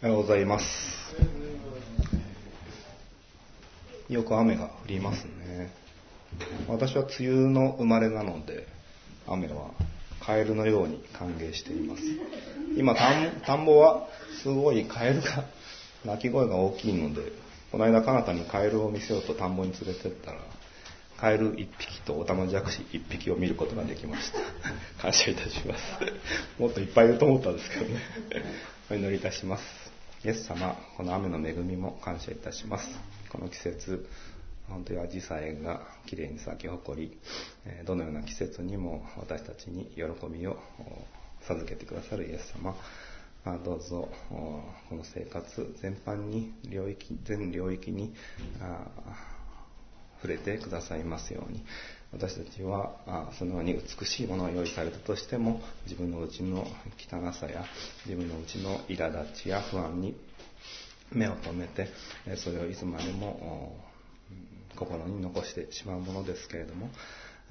おはようございます。よく雨が降りますね。私は梅雨の生まれなので、雨はカエルのように歓迎しています。今、田んぼはすごいカエルが、鳴き声が大きいので、この間彼方にカエルを見せようと田んぼに連れてったら、カエル1匹とオタマジャクシ1匹を見ることができました。感謝いたします。もっといっぱいいると思ったんですけどね。お祈りいたします。イエス様、この雨の恵みも感謝いたします。この季節、本当にアジサイがきれいに咲き誇り、どのような季節にも私たちに喜びを授けてくださるイエス様、どうぞこの生活全般に領域全領域に触れてくださいますように私たちはそのように美しいものを用意されたとしても自分のうちの汚さや自分のうちの苛立ちや不安に目を留めてそれをいつまでも心に残してしまうものですけれども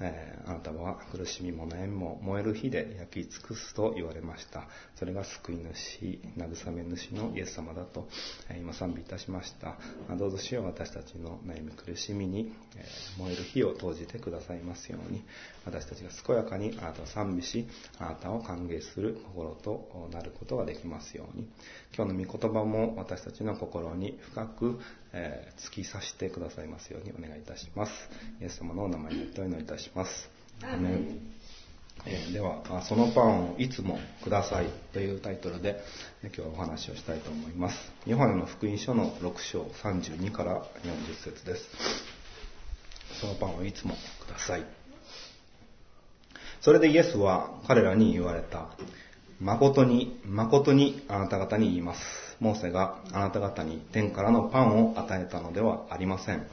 えー、あなたは苦しみも悩みも燃える火で焼き尽くすと言われました。それが救い主、慰め主のイエス様だと、えー、今賛美いたしました。どうぞしよう私たちの悩み苦しみに、えー、燃える火を投じてくださいますように、私たちが健やかにあなたを賛美し、あなたを歓迎する心となることができますように、今日の御言葉も私たちの心に深く、えー、突き刺してくださいますようにお願いいたします。イエス様のお名前にお祈りいたします。アえー、では、そのパンをいつもくださいというタイトルで今日はお話をしたいと思います。ヨハネの福音書の6章32から40節です。そのパンをいつもください。それでイエスは彼らに言われた。誠に、誠にあなた方に言います。モーセがあなた方に天からのパンを与えたのではありません。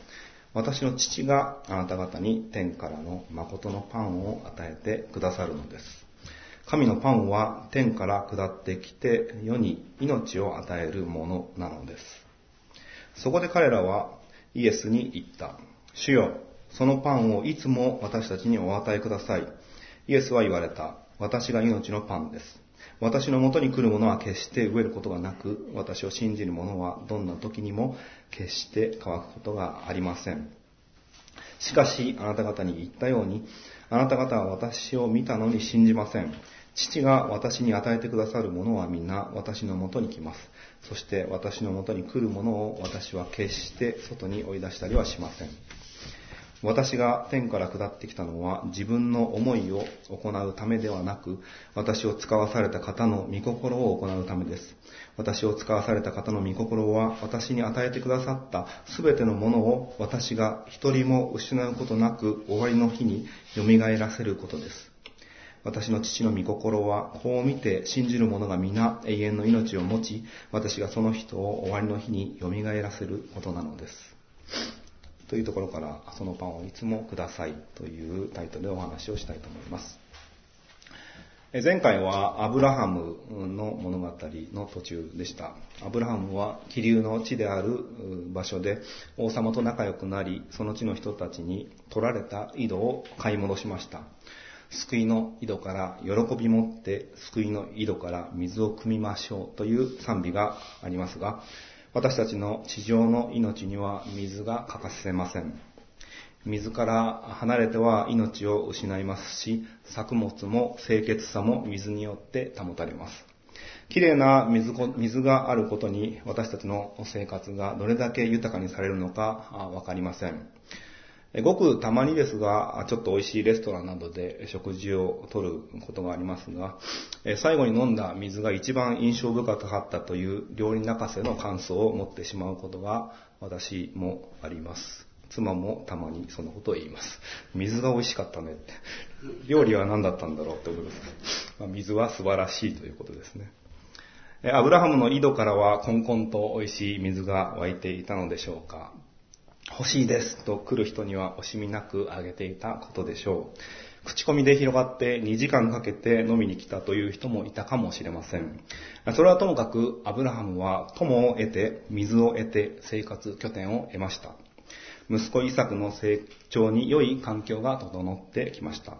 私の父があなた方に天からの誠のパンを与えてくださるのです。神のパンは天から下ってきて世に命を与えるものなのです。そこで彼らはイエスに言った。主よ、そのパンをいつも私たちにお与えください。イエスは言われた。私が命のパンです。私のもとに来る者は決して飢えることがなく、私を信じる者はどんな時にも決して乾くことがありません。しかし、あなた方に言ったように、あなた方は私を見たのに信じません。父が私に与えてくださる者は皆私のもとに来ます。そして私のもとに来る者を私は決して外に追い出したりはしません。私が天から下ってきたのは自分の思いを行うためではなく、私を使わされた方の御心を行うためです。私を使わされた方の御心は、私に与えてくださったすべてのものを私が一人も失うことなく終わりの日に蘇らせることです。私の父の御心は、こう見て信じる者が皆永遠の命を持ち、私がその人を終わりの日に蘇らせることなのです。というところから、そのパンをいつもくださいというタイトルでお話をしたいと思います。前回はアブラハムの物語の途中でした。アブラハムは気流の地である場所で王様と仲良くなり、その地の人たちに取られた井戸を買い戻しました。救いの井戸から喜び持って救いの井戸から水を汲みましょうという賛美がありますが、私たちの地上の命には水が欠かせません。水から離れては命を失いますし、作物も清潔さも水によって保たれます。綺麗な水水があることに私たちの生活がどれだけ豊かにされるのかわかりません。ごくたまにですが、ちょっと美味しいレストランなどで食事をとることがありますが、最後に飲んだ水が一番印象深かったという料理泣かせの感想を持ってしまうことが私もあります。妻もたまにそのことを言います。水が美味しかったねって。料理は何だったんだろうってことです。ま、水は素晴らしいということですね。アブラハムの井戸からはコンコンと美味しい水が湧いていたのでしょうか。欲しいですと来る人には惜しみなくあげていたことでしょう。口コミで広がって2時間かけて飲みに来たという人もいたかもしれません。それはともかくアブラハムは友を得て、水を得て生活拠点を得ました。息子イサクの成長に良い環境が整ってきました。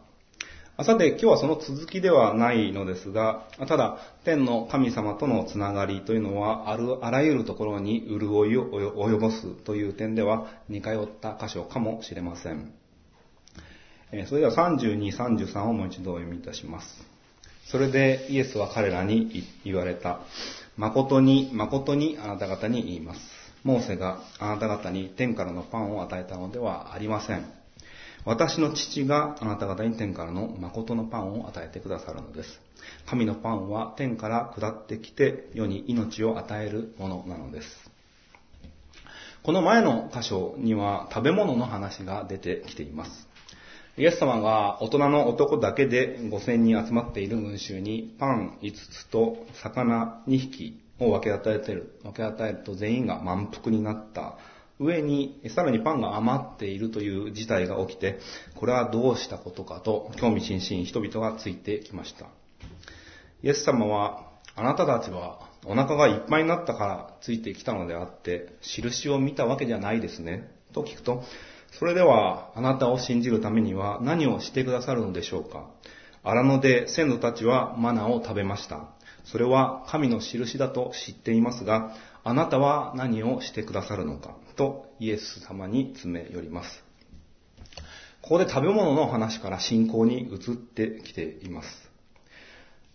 さて、今日はその続きではないのですが、ただ、天の神様とのつながりというのは、ある、あらゆるところに潤いを及ぼすという点では、似通った箇所かもしれません。それでは32、33をもう一度お読みいたします。それでイエスは彼らに言われた。誠に、誠にあなた方に言います。モーセがあなた方に天からのパンを与えたのではありません。私の父があなた方に天からの誠のパンを与えてくださるのです。神のパンは天から下ってきて世に命を与えるものなのです。この前の箇所には食べ物の話が出てきています。イエス様が大人の男だけで5000人集まっている群衆にパン5つと魚2匹を分け与えている。分け与えると全員が満腹になった上にさらにパンが余っているという事態が起きて、これはどうしたことかと興味津々人々がついてきました。イエス様は、あなたたちはお腹がいっぱいになったからついてきたのであって、印を見たわけじゃないですね。と聞くと、それではあなたを信じるためには何をしてくださるのでしょうか荒野で先祖たちはマナを食べました。それは神の印だと知っていますが、あなたは何をしてくださるのか？とイエス様に詰め寄ります。ここで食べ物の話から信仰に移ってきています。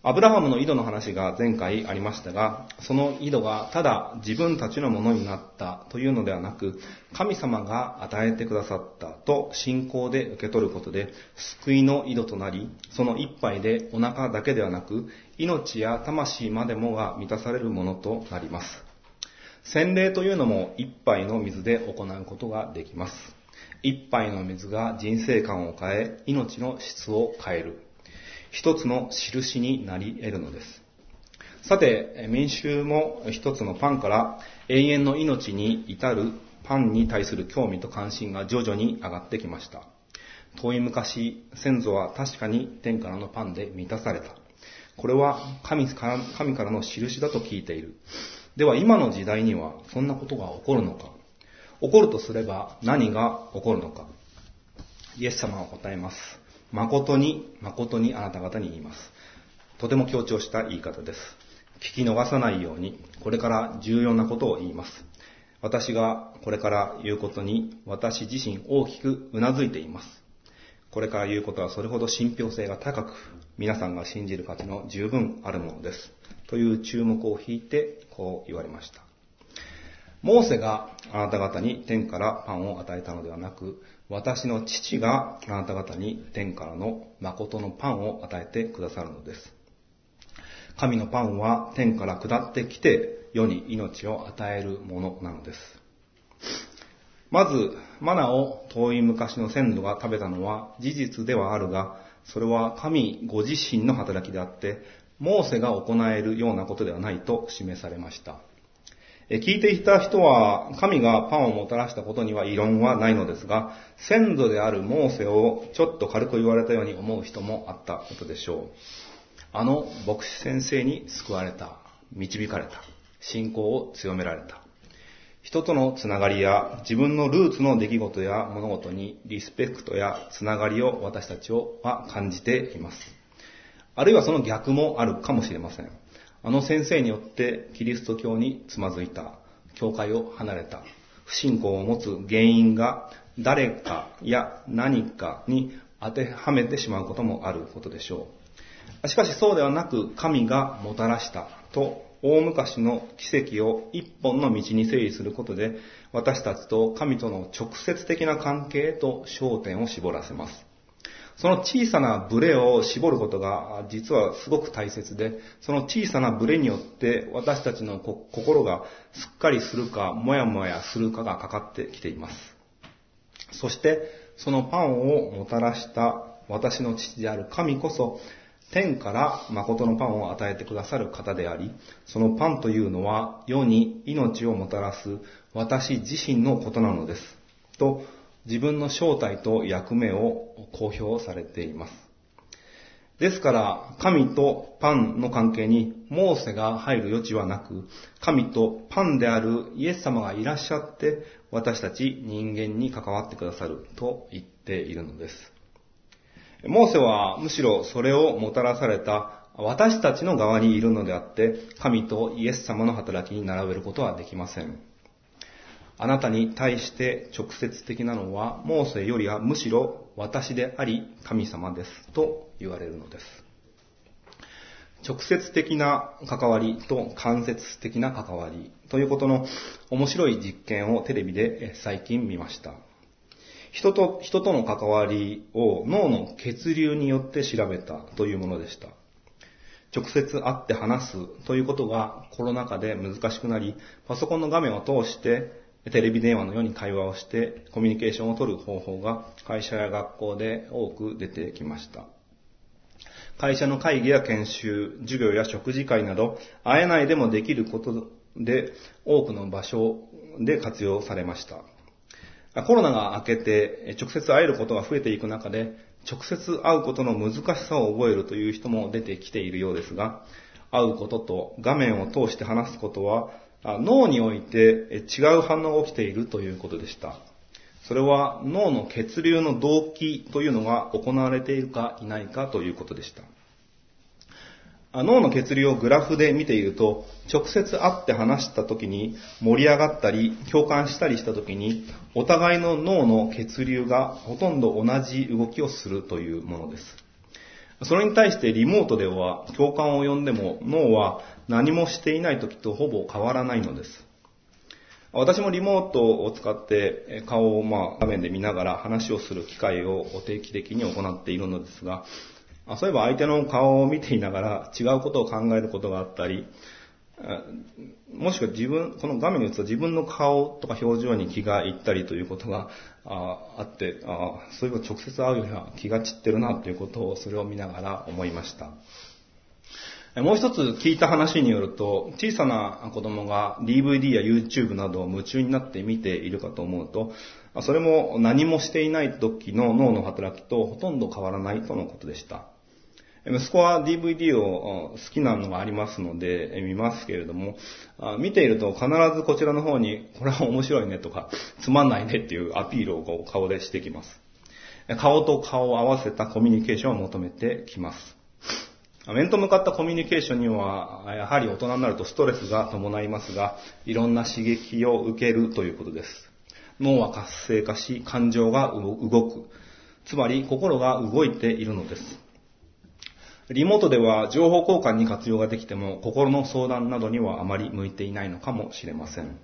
アブラハムの井戸の話が前回ありましたが、その井戸がただ自分たちのものになったというのではなく、神様が与えてくださったと信仰で受け取ることで、救いの井戸となり、その一杯でお腹だけではなく、命や魂までもが満たされるものとなります。洗礼というのも一杯の水で行うことができます。一杯の水が人生観を変え、命の質を変える。一つの印になり得るのです。さて、民衆も一つのパンから永遠の命に至るパンに対する興味と関心が徐々に上がってきました。遠い昔、先祖は確かに天からのパンで満たされた。これは神からの印だと聞いている。では今の時代にはそんなことが起こるのか起こるとすれば何が起こるのかイエス様は答えます。誠に、誠にあなた方に言います。とても強調した言い方です。聞き逃さないように、これから重要なことを言います。私がこれから言うことに私自身大きくうなずいています。これから言うことはそれほど信憑性が高く、皆さんが信じる価値の十分あるものです。という注目を引いてこう言われました。モーセがあなた方に天からパンを与えたのではなく、私の父があなた方に天からの誠のパンを与えてくださるのです。神のパンは天から下ってきて世に命を与えるものなのです。まず、マナを遠い昔の先祖が食べたのは事実ではあるが、それは神ご自身の働きであって、モーセが行えるようなことではないと示されました。聞いていた人は、神がパンをもたらしたことには異論はないのですが、先祖であるモーセをちょっと軽く言われたように思う人もあったことでしょう。あの牧師先生に救われた、導かれた、信仰を強められた。人とのつながりや自分のルーツの出来事や物事にリスペクトやつながりを私たちは感じています。あるいはその逆もあるかもしれません。あの先生によってキリスト教につまずいた、教会を離れた、不信仰を持つ原因が誰かや何かに当てはめてしまうこともあることでしょう。しかしそうではなく神がもたらしたと大昔の奇跡を一本の道に整理することで私たちと神との直接的な関係へと焦点を絞らせます。その小さなブレを絞ることが実はすごく大切で、その小さなブレによって私たちの心がすっかりするか、もやもやするかがかかってきています。そして、そのパンをもたらした私の父である神こそ、天から誠のパンを与えてくださる方であり、そのパンというのは世に命をもたらす私自身のことなのです。と、自分の正体と役目を公表されています。ですから、神とパンの関係にモーセが入る余地はなく、神とパンであるイエス様がいらっしゃって、私たち人間に関わってくださると言っているのです。モーセはむしろそれをもたらされた私たちの側にいるのであって、神とイエス様の働きに並べることはできません。あなたに対して直接的なのは、モーセよりはむしろ私であり神様ですと言われるのです。直接的な関わりと間接的な関わりということの面白い実験をテレビで最近見ました。人と、人との関わりを脳の血流によって調べたというものでした。直接会って話すということがコロナ禍で難しくなり、パソコンの画面を通してテレビ電話のように会話をしてコミュニケーションを取る方法が会社や学校で多く出てきました。会社の会議や研修、授業や食事会など会えないでもできることで多くの場所で活用されました。コロナが明けて直接会えることが増えていく中で直接会うことの難しさを覚えるという人も出てきているようですが、会うことと画面を通して話すことは、脳において違う反応が起きているということでした。それは脳の血流の動機というのが行われているかいないかということでした。脳の血流をグラフで見ていると、直接会って話した時に盛り上がったり、共感したりした時に、お互いの脳の血流がほとんど同じ動きをするというものです。それに対してリモートでは共感を呼んでも脳は何もしていない時とほぼ変わらないのです。私もリモートを使って顔をまあ画面で見ながら話をする機会を定期的に行っているのですが、そういえば相手の顔を見ていながら違うことを考えることがあったり、もしくは自分、この画面に映った自分の顔とか表情に気がいったりということがあって、あそういえば直接会うよりは気が散ってるなということをそれを見ながら思いました。もう一つ聞いた話によると、小さな子供が DVD や YouTube などを夢中になって見ているかと思うと、それも何もしていない時の脳の働きとほとんど変わらないとのことでした。息子は DVD を好きなのがありますので見ますけれども、見ていると必ずこちらの方に、これは面白いねとか、つまんないねっていうアピールを顔でしてきます。顔と顔を合わせたコミュニケーションを求めてきます。面と向かったコミュニケーションには、やはり大人になるとストレスが伴いますが、いろんな刺激を受けるということです。脳は活性化し、感情が動く。つまり、心が動いているのです。リモートでは情報交換に活用ができても心の相談などにはあまり向いていないのかもしれません。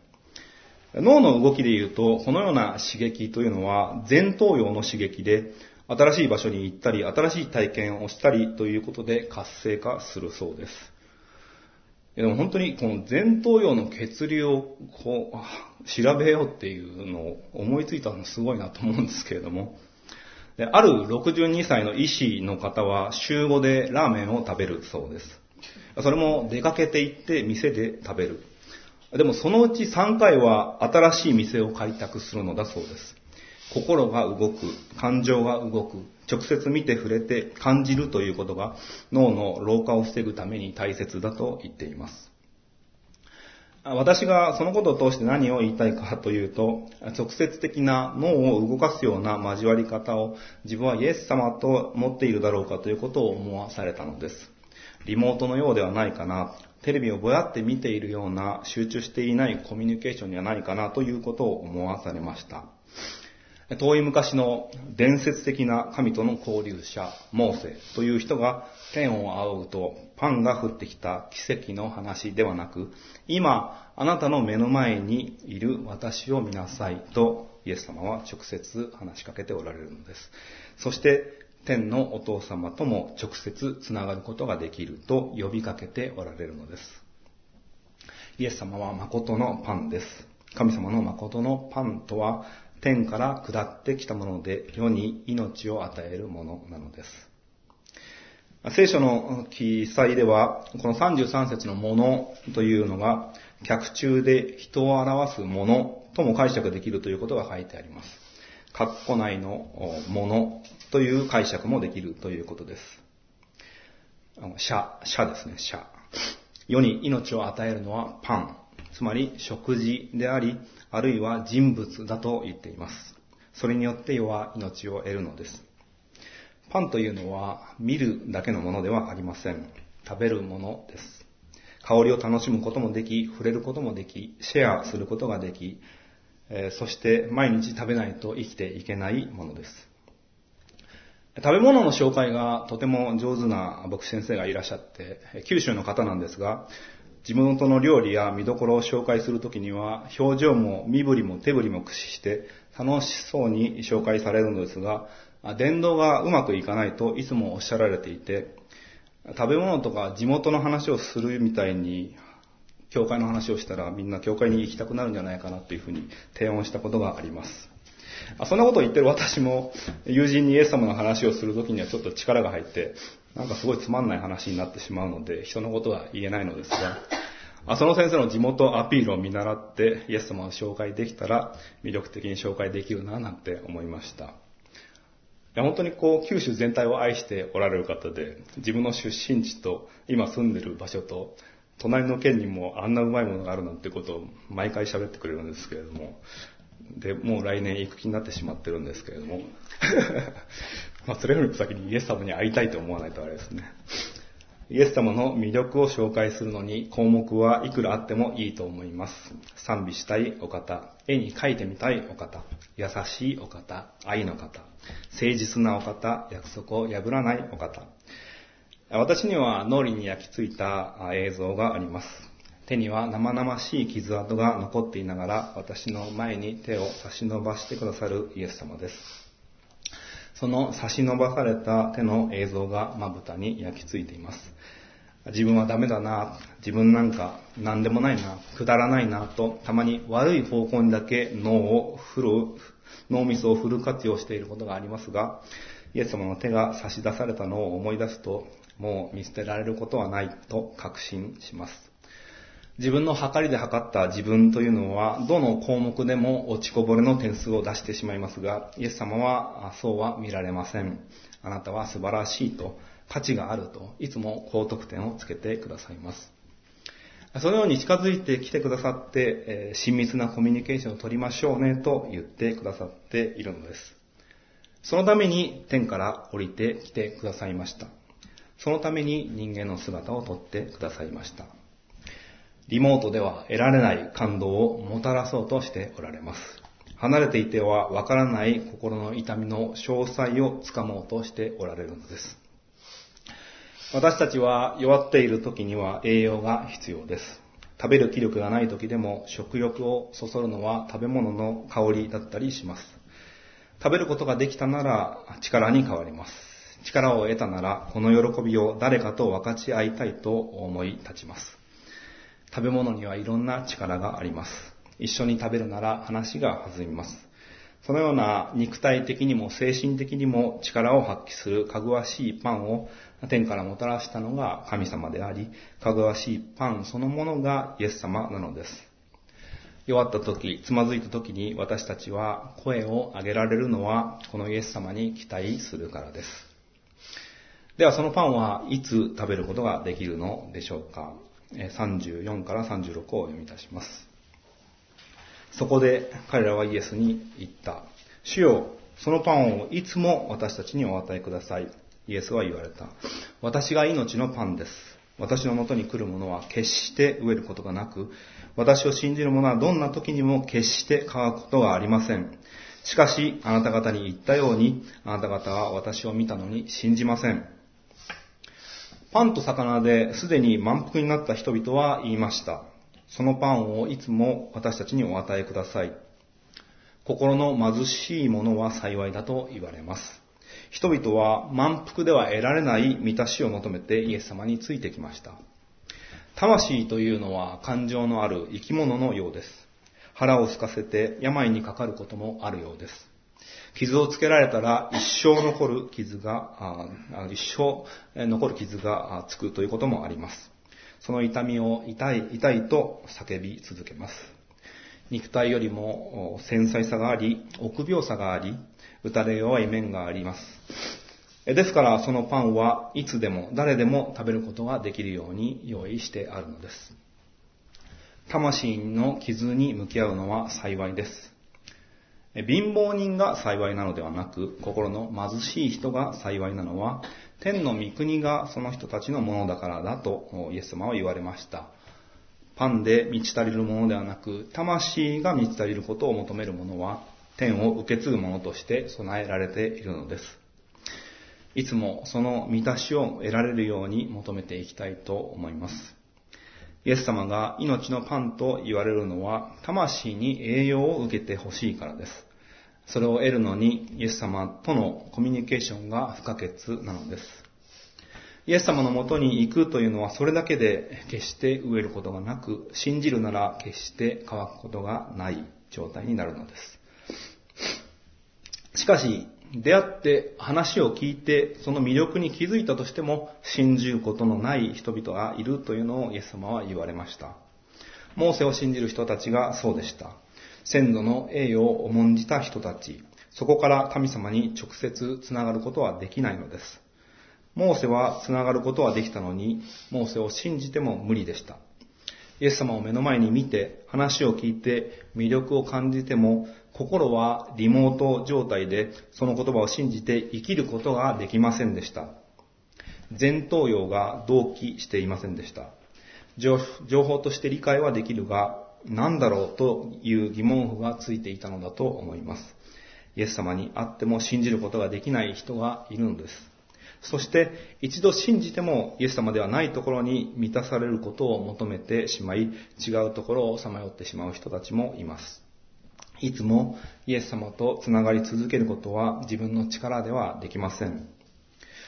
脳の動きで言うと、このような刺激というのは前頭葉の刺激で、新しい場所に行ったり、新しい体験をしたりということで活性化するそうです。でも本当にこの前頭葉の血流をこう調べようっていうのを思いついたのすごいなと思うんですけれども、で、ある62歳の医師の方は週5でラーメンを食べるそうです。それも出かけて行って店で食べる。でもそのうち3回は新しい店を開拓するのだそうです。心が動く、感情が動く、直接見て触れて感じるということが脳の老化を防ぐために大切だと言っています。私がそのことを通して何を言いたいかというと、直接的な脳を動かすような交わり方を自分はイエス様と持っているだろうかということを思わされたのです。リモートのようではないかな、テレビをぼやって見ているような集中していないコミュニケーションにはないかなということを思わされました。遠い昔の伝説的な神との交流者、モーセという人が天を仰ぐとパンが降ってきた奇跡の話ではなく、今、あなたの目の前にいる私を見なさいと、イエス様は直接話しかけておられるのです。そして、天のお父様とも直接つながることができると呼びかけておられるのです。イエス様は誠のパンです。神様の誠のパンとは、天から下ってきたもので、世に命を与えるものなのです。聖書の記載では、この33節のものというのが、客中で人を表すものとも解釈できるということが書いてあります。括弧内のものという解釈もできるということです。社、社ですね、社。世に命を与えるのはパン、つまり食事であり、あるいは人物だと言っています。それによって世は命を得るのです。パンというのは見るだけのものではありません。食べるものです。香りを楽しむこともでき、触れることもでき、シェアすることができ、えそして毎日食べないと生きていけないものです。食べ物の紹介がとても上手な牧師先生がいらっしゃって、九州の方なんですが、地元の料理や見どころを紹介するときには、表情も身振りも手振りも駆使して楽しそうに紹介されるのですが、伝道がうまくいかないといつもおっしゃられていて、食べ物とか地元の話をするみたいに、教会の話をしたらみんな教会に行きたくなるんじゃないかなというふうに提案したことがあります。そんなことを言ってる私も友人にイエス様の話をするときにはちょっと力が入って、なんかすごいつまんない話になってしまうので、人のことは言えないのですが、その先生の地元アピールを見習ってイエス様を紹介できたら魅力的に紹介できるななんて思いました。いや本当にこう九州全体を愛しておられる方で自分の出身地と今住んでる場所と隣の県にもあんなうまいものがあるなんてことを毎回喋ってくれるんですけれどもでもう来年行く気になってしまってるんですけれどもまあそれよりも先にイエス様に会いたいと思わないとあれですねイエス様の魅力を紹介するのに項目はいくらあってもいいと思います。賛美したいお方、絵に描いてみたいお方、優しいお方、愛の方、誠実なお方、約束を破らないお方。私には脳裏に焼き付いた映像があります。手には生々しい傷跡が残っていながら私の前に手を差し伸ばしてくださるイエス様です。その差し伸ばされた手の映像がまぶたに焼き付いています。自分はダメだな、自分なんか何でもないな、くだらないなと、たまに悪い方向にだけ脳を振る、脳みそをフル活用していることがありますが、イエス様の手が差し出されたのを思い出すと、もう見捨てられることはないと確信します。自分の測りで測った自分というのは、どの項目でも落ちこぼれの点数を出してしまいますが、イエス様はそうは見られません。あなたは素晴らしいと、価値があると、いつも高得点をつけてくださいます。そのように近づいてきてくださって、親密なコミュニケーションを取りましょうねと言ってくださっているのです。そのために天から降りてきてくださいました。そのために人間の姿をとってくださいました。リモートでは得られない感動をもたらそうとしておられます。離れていてはわからない心の痛みの詳細をつかもうとしておられるのです。私たちは弱っている時には栄養が必要です。食べる気力がない時でも食欲をそそるのは食べ物の香りだったりします。食べることができたなら力に変わります。力を得たならこの喜びを誰かと分かち合いたいと思い立ちます。食べ物にはいろんな力があります。一緒に食べるなら話が弾みます。そのような肉体的にも精神的にも力を発揮するかぐわしいパンを天からもたらしたのが神様であり、かぐわしいパンそのものがイエス様なのです。弱った時、つまずいた時に私たちは声を上げられるのはこのイエス様に期待するからです。ではそのパンはいつ食べることができるのでしょうか。34から36を読み出します。そこで彼らはイエスに言った。主よ、そのパンをいつも私たちにお与えください。イエスは言われた。私が命のパンです。私のもとに来る者は決して飢えることがなく、私を信じる者はどんな時にも決して乾くことがありません。しかし、あなた方に言ったように、あなた方は私を見たのに信じません。パンと魚ですでに満腹になった人々は言いました。そのパンをいつも私たちにお与えください。心の貧しい者は幸いだと言われます。人々は満腹では得られない満たしを求めてイエス様についてきました。魂というのは感情のある生き物のようです。腹を空かせて病にかかることもあるようです。傷をつけられたら一生残る傷が、一生残る傷がつくということもあります。その痛みを痛い、痛いと叫び続けます。肉体よりも繊細さがあり、臆病さがあり、打たれ弱い面があります。ですからそのパンはいつでも誰でも食べることができるように用意してあるのです。魂の傷に向き合うのは幸いです。貧乏人が幸いなのではなく、心の貧しい人が幸いなのは、天の御国がその人たちのものだからだとイエス様は言われました。パンで満ち足りるものではなく、魂が満ち足りることを求める者は、天を受け継ぐものとして備えられているのです。いつもその満たしを得られるように求めていきたいと思います。イエス様が命のパンと言われるのは、魂に栄養を受けてほしいからです。それを得るのに、イエス様とのコミュニケーションが不可欠なのです。イエス様のもとに行くというのはそれだけで決して飢えることがなく、信じるなら決して乾くことがない状態になるのです。しかし、出会って話を聞いてその魅力に気づいたとしても信じることのない人々がいるというのをイエス様は言われました。モーセを信じる人たちがそうでした。先祖の栄誉を重んじた人たち、そこから神様に直接つながることはできないのです。モーセはつながることはできたのに、モーセを信じても無理でした。イエス様を目の前に見て、話を聞いて、魅力を感じても、心はリモート状態で、その言葉を信じて生きることができませんでした。前頭葉が同期していませんでした。情報として理解はできるが、何だろうという疑問符がついていたのだと思います。イエス様に会っても信じることができない人がいるのです。そして一度信じてもイエス様ではないところに満たされることを求めてしまい、違うところをさまよってしまう人たちもいます。いつもイエス様とつながり続けることは自分の力ではできません。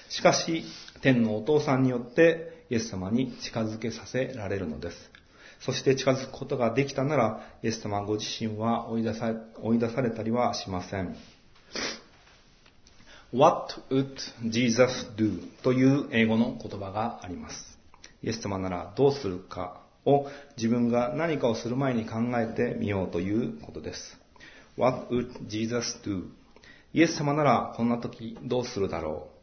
しかし、天のお父さんによってイエス様に近づけさせられるのです。そして近づくことができたなら、イエス様ご自身は追い出さ追い出されたりはしません。What would Jesus do? という英語の言葉があります。イエス様ならどうするかを自分が何かをする前に考えてみようということです。What would Jesus do? イエス様ならこんな時どうするだろう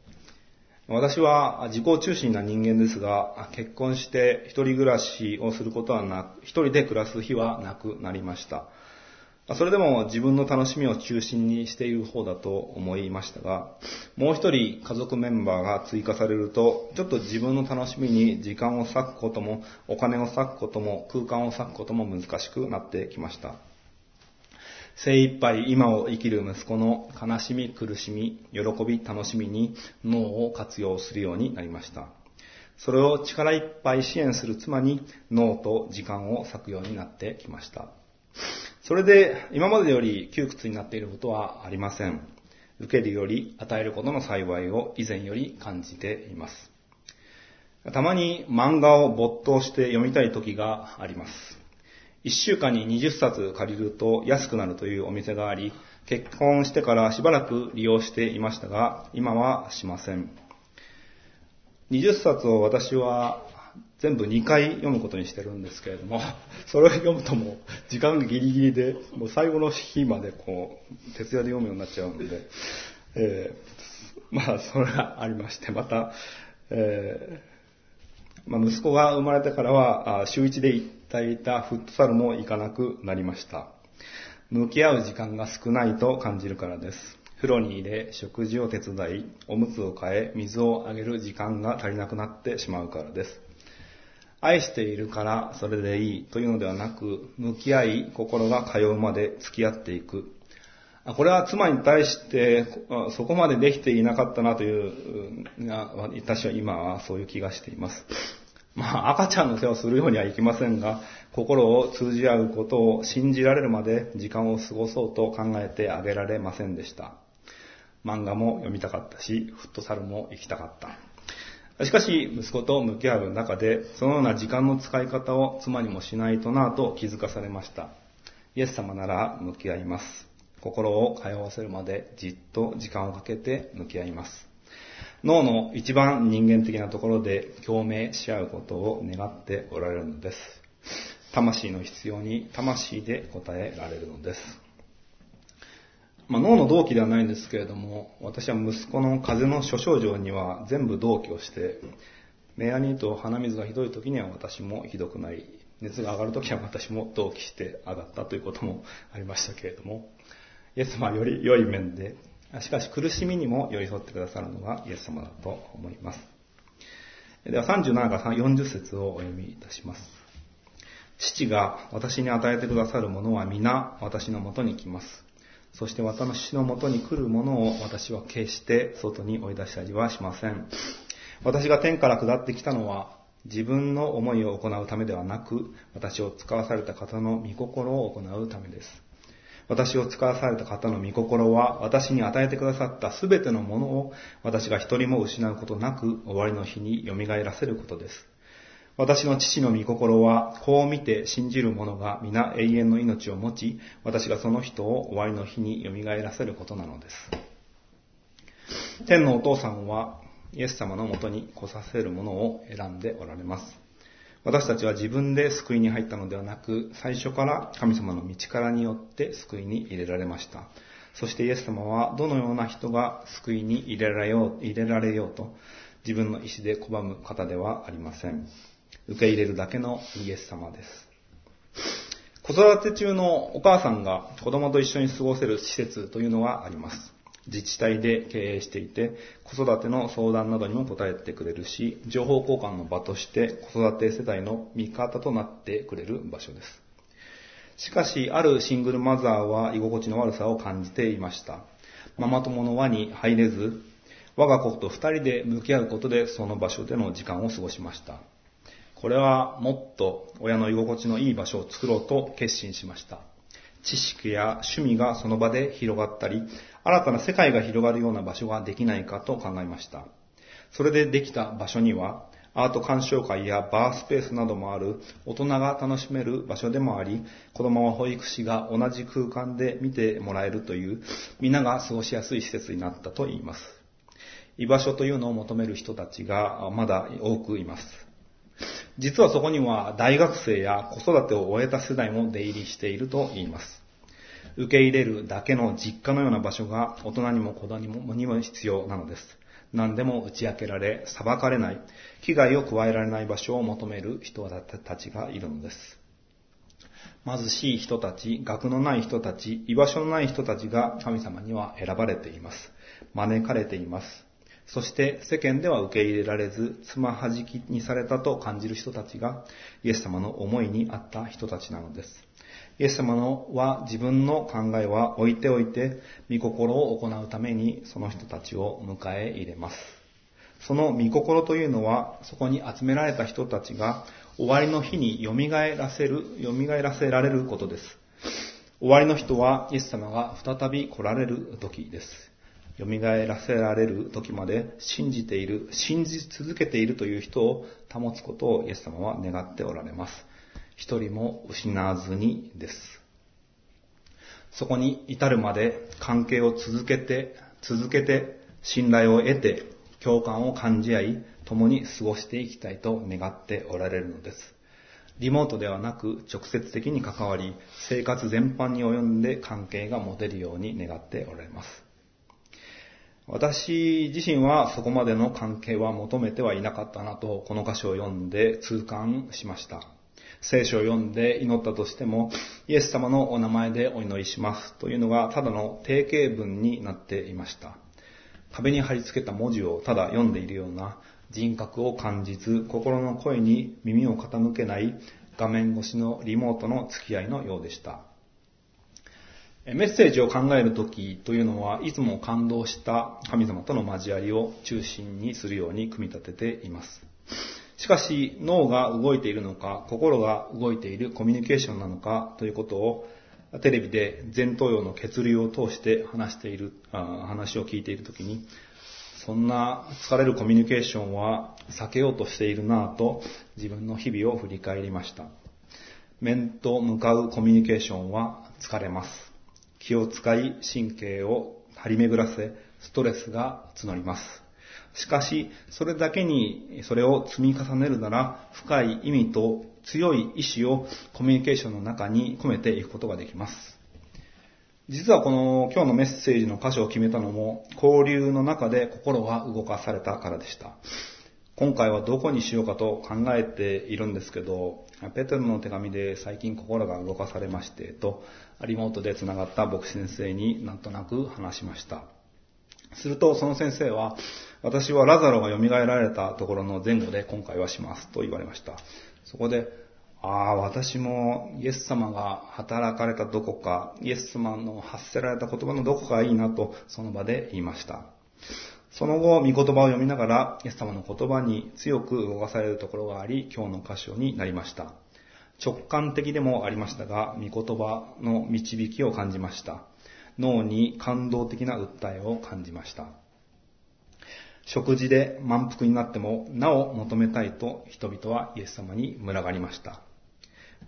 私は自己中心な人間ですが、結婚して一人暮らしをすることはなく、一人で暮らす日はなくなりました。それでも自分の楽しみを中心にしている方だと思いましたが、もう一人家族メンバーが追加されると、ちょっと自分の楽しみに時間を割くことも、お金を割くことも、空間を割くことも難しくなってきました。精一杯今を生きる息子の悲しみ、苦しみ、喜び、楽しみに脳を活用するようになりました。それを力いっぱい支援する妻に脳と時間を割くようになってきました。それで今までより窮屈になっていることはありません。受けるより与えることの幸いを以前より感じています。たまに漫画を没頭して読みたい時があります。一週間に20冊借りると安くなるというお店があり、結婚してからしばらく利用していましたが、今はしません。20冊を私は全部2回読むことにしてるんですけれども、それを読むともう時間ギリギリで、もう最後の日までこう、徹夜で読むようになっちゃうので、えー、まあそれがありまして、また、えー、まあ、息子が生まれてからは、週1で行っていたフットサルも行かなくなりました。向き合う時間が少ないと感じるからです。風呂に入れ、食事を手伝い、おむつを替え、水をあげる時間が足りなくなってしまうからです。愛しているからそれでいいというのではなく、向き合い心が通うまで付き合っていく。これは妻に対してそこまでできていなかったなという、私は今はそういう気がしています。まあ赤ちゃんの世話をするようにはいきませんが、心を通じ合うことを信じられるまで時間を過ごそうと考えてあげられませんでした。漫画も読みたかったし、フットサルも行きたかった。しかし、息子と向き合う中で、そのような時間の使い方を妻にもしないとなぁと気づかされました。イエス様なら向き合います。心を通わせるまでじっと時間をかけて向き合います。脳の一番人間的なところで共鳴し合うことを願っておられるのです。魂の必要に魂で答えられるのです。まあ、脳の同期ではないんですけれども、私は息子の風邪の諸症状には全部同期をして、目やにと鼻水がひどい時には私もひどくなり、熱が上がる時は私も同期して上がったということもありましたけれども、イエス様はより良い面で、しかし苦しみにも寄り添ってくださるのがイエス様だと思います。では37から40節をお読みいたします。父が私に与えてくださるものは皆私のもとに来ます。そして私のもとに来るものを私は決して外に追い出したりはしません。私が天から下ってきたのは自分の思いを行うためではなく、私を使わされた方の御心を行うためです。私を使わされた方の御心は、私に与えてくださったすべてのものを、私が一人も失うことなく、終わりの日に蘇らせることです。私の父の御心は、こう見て信じる者が皆永遠の命を持ち、私がその人を終わりの日に蘇らせることなのです。天のお父さんは、イエス様のもとに来させるものを選んでおられます。私たちは自分で救いに入ったのではなく、最初から神様の道からによって救いに入れられました。そしてイエス様はどのような人が救いに入れられよう入れられようと自分の意志で拒む方ではありません。受け入れるだけのイエス様です。子育て中のお母さんが子供と一緒に過ごせる施設というのがあります。自治体で経営していて、子育ての相談などにも答えてくれるし、情報交換の場として子育て世帯の味方となってくれる場所です。しかし、あるシングルマザーは居心地の悪さを感じていました。ママ友の輪に入れず、我が子と二人で向き合うことでその場所での時間を過ごしました。これはもっと親の居心地のいい場所を作ろうと決心しました。知識や趣味がその場で広がったり、新たな世界が広がるような場所ができないかと考えました。それでできた場所には、アート鑑賞会やバースペースなどもある大人が楽しめる場所でもあり、子供は保育士が同じ空間で見てもらえるという、皆が過ごしやすい施設になったと言います。居場所というのを求める人たちがまだ多くいます。実はそこには大学生や子育てを終えた世代も出入りしていると言います。受け入れるだけの実家のような場所が大人にも子供にも必要なのです。何でも打ち明けられ、裁かれない、危害を加えられない場所を求める人たちがいるのです。貧しい人たち、学のない人たち、居場所のない人たちが神様には選ばれています。招かれています。そして世間では受け入れられず、つまはじきにされたと感じる人たちが、イエス様の思いにあった人たちなのです。イエス様のは自分の考えは置いておいて、御心を行うためにその人たちを迎え入れます。その御心というのは、そこに集められた人たちが終わりの日に蘇らせる、蘇らせられることです。終わりの人はイエス様が再び来られる時です。蘇らせられる時まで信じている、信じ続けているという人を保つことをイエス様は願っておられます。一人も失わずにです。そこに至るまで関係を続けて、続けて信頼を得て共感を感じ合い共に過ごしていきたいと願っておられるのです。リモートではなく直接的に関わり生活全般に及んで関係が持てるように願っておられます。私自身はそこまでの関係は求めてはいなかったなと、この歌詞を読んで痛感しました。聖書を読んで祈ったとしても、イエス様のお名前でお祈りしますというのがただの定型文になっていました。壁に貼り付けた文字をただ読んでいるような人格を感じず、心の声に耳を傾けない画面越しのリモートの付き合いのようでした。メッセージを考えるときというのはいつも感動した神様との交わりを中心にするように組み立てています。しかし脳が動いているのか心が動いているコミュニケーションなのかということをテレビで前頭葉の血流を通して話している、話を聞いているときにそんな疲れるコミュニケーションは避けようとしているなぁと自分の日々を振り返りました。面と向かうコミュニケーションは疲れます。気を使い神経を張り巡らせ、ストレスが募ります。しかし、それだけにそれを積み重ねるなら、深い意味と強い意志をコミュニケーションの中に込めていくことができます。実はこの今日のメッセージの箇所を決めたのも、交流の中で心が動かされたからでした。今回はどこにしようかと考えているんですけど、ペテロの手紙で最近心が動かされましてと、リモートで繋がった牧師先生になんとなく話しました。するとその先生は、私はラザロが蘇られたところの前後で今回はしますと言われました。そこで、ああ、私もイエス様が働かれたどこか、イエス様の発せられた言葉のどこかがいいなとその場で言いました。その後、御言葉を読みながら、イエス様の言葉に強く動かされるところがあり、今日の箇所になりました。直感的でもありましたが、御言葉の導きを感じました。脳に感動的な訴えを感じました。食事で満腹になっても、なお求めたいと人々はイエス様に群がりました。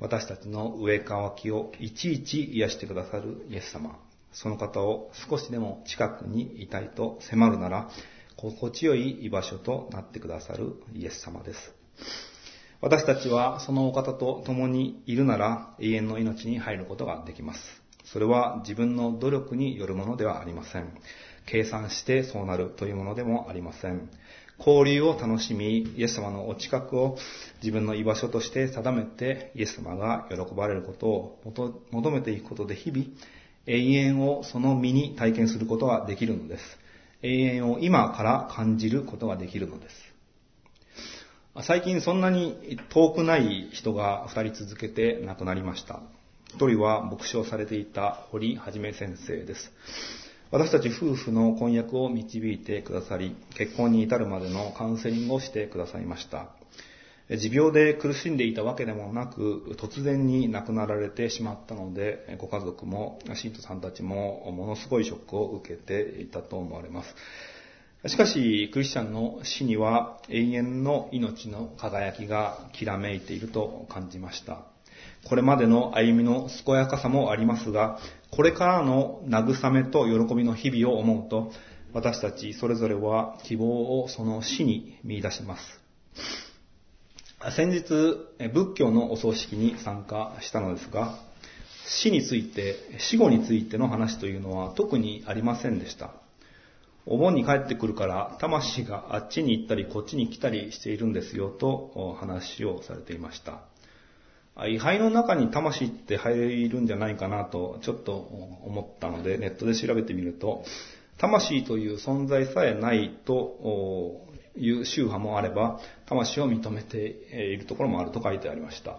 私たちの上乾きをいちいち癒してくださるイエス様。その方を少しでも近くにいたいと迫るなら、心地よい居場所となってくださるイエス様です。私たちはそのお方と共にいるなら永遠の命に入ることができます。それは自分の努力によるものではありません。計算してそうなるというものでもありません。交流を楽しみ、イエス様のお近くを自分の居場所として定めて、イエス様が喜ばれることを求めていくことで日々、永遠をその身に体験することができるのです。永遠を今から感じることができるのです。最近そんなに遠くない人が二人続けて亡くなりました。一人は牧師をされていた堀はじめ先生です。私たち夫婦の婚約を導いてくださり、結婚に至るまでのカウンセリングをしてくださいました。持病で苦しんでいたわけでもなく、突然に亡くなられてしまったので、ご家族も、信徒さんたちも、ものすごいショックを受けていたと思われます。しかし、クリスチャンの死には永遠の命の輝きがきらめいていると感じました。これまでの歩みの健やかさもありますが、これからの慰めと喜びの日々を思うと、私たちそれぞれは希望をその死に見出します。先日、仏教のお葬式に参加したのですが、死について、死後についての話というのは特にありませんでした。お盆に帰ってくるから、魂があっちに行ったりこっちに来たりしているんですよと話をされていました。位牌の中に魂って入るんじゃないかなとちょっと思ったのでネットで調べてみると、魂という存在さえないという宗派もあれば、魂を認めているところもあると書いてありました。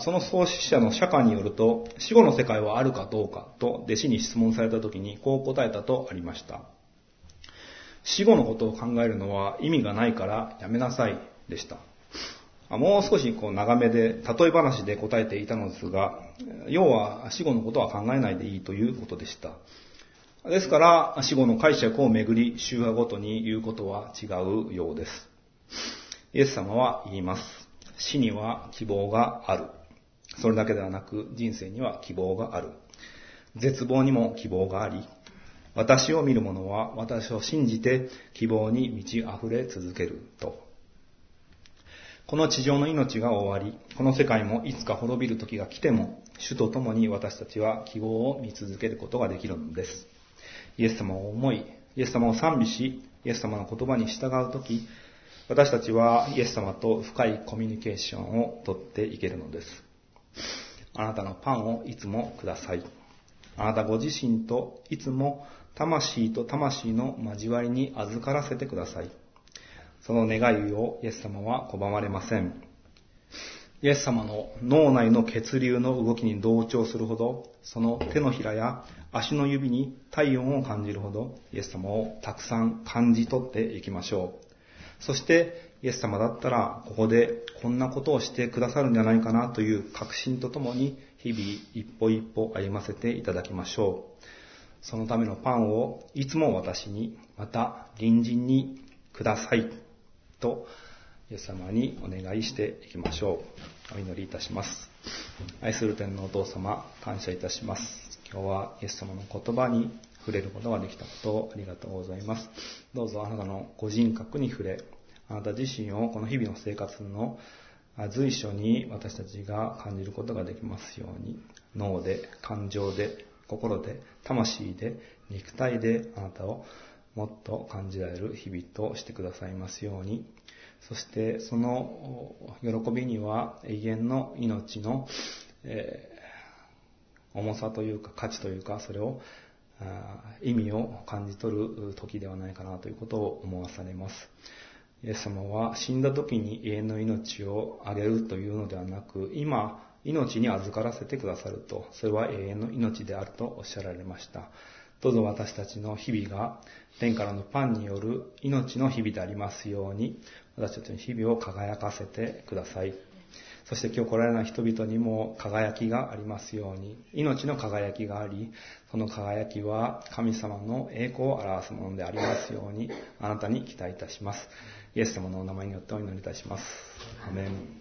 その創始者の釈迦によると、死後の世界はあるかどうかと弟子に質問された時にこう答えたとありました。死後のことを考えるのは意味がないからやめなさいでした。もう少しこう長めで、例え話で答えていたのですが、要は死後のことは考えないでいいということでした。ですから、死後の解釈をめぐり、宗派ごとに言うことは違うようです。イエス様は言います。死には希望がある。それだけではなく、人生には希望がある。絶望にも希望があり、私を見る者は私を信じて希望に満ち溢れ続けると。この地上の命が終わり、この世界もいつか滅びる時が来ても、主と共に私たちは希望を見続けることができるのです。イエス様を思い、イエス様を賛美し、イエス様の言葉に従うとき、私たちはイエス様と深いコミュニケーションをとっていけるのです。あなたのパンをいつもください。あなたご自身といつも魂と魂の交わりに預からせてください。その願いをイエス様は拒まれません。イエス様の脳内の血流の動きに同調するほど、その手のひらや足の指に体温を感じるほど、イエス様をたくさん感じ取っていきましょう。そして、イエス様だったら、ここでこんなことをしてくださるんじゃないかなという確信とともに、日々一歩一歩歩ませていただきましょう。そのためのパンをいつも私に、また隣人にください。と、イエス様にお願いしていきましょう。お祈りいたします。愛する天のお父様、感謝いたします。今日はイエス様の言葉に触れることができたことをありがとうございます。どうぞあなたのご人格に触れ、あなた自身をこの日々の生活の随所に私たちが感じることができますように、脳で、感情で、心で、魂で、肉体であなたをもっと感じられる日々としてくださいますように。そしてその喜びには永遠の命の、えー、重さというか価値というかそれを意味を感じ取る時ではないかなということを思わされます。イエス様は死んだ時に永遠の命をあげるというのではなく、今、命に預からせてくださると、それは永遠の命であるとおっしゃられました。どうぞ私たちの日々が天からのパンによる命の日々でありますように、私たちの日々を輝かせてください。そして今日来られない人々にも輝きがありますように、命の輝きがあり、その輝きは神様の栄光を表すものでありますように、あなたに期待いたします。イエス様のお名前によってお祈りいたします。アメン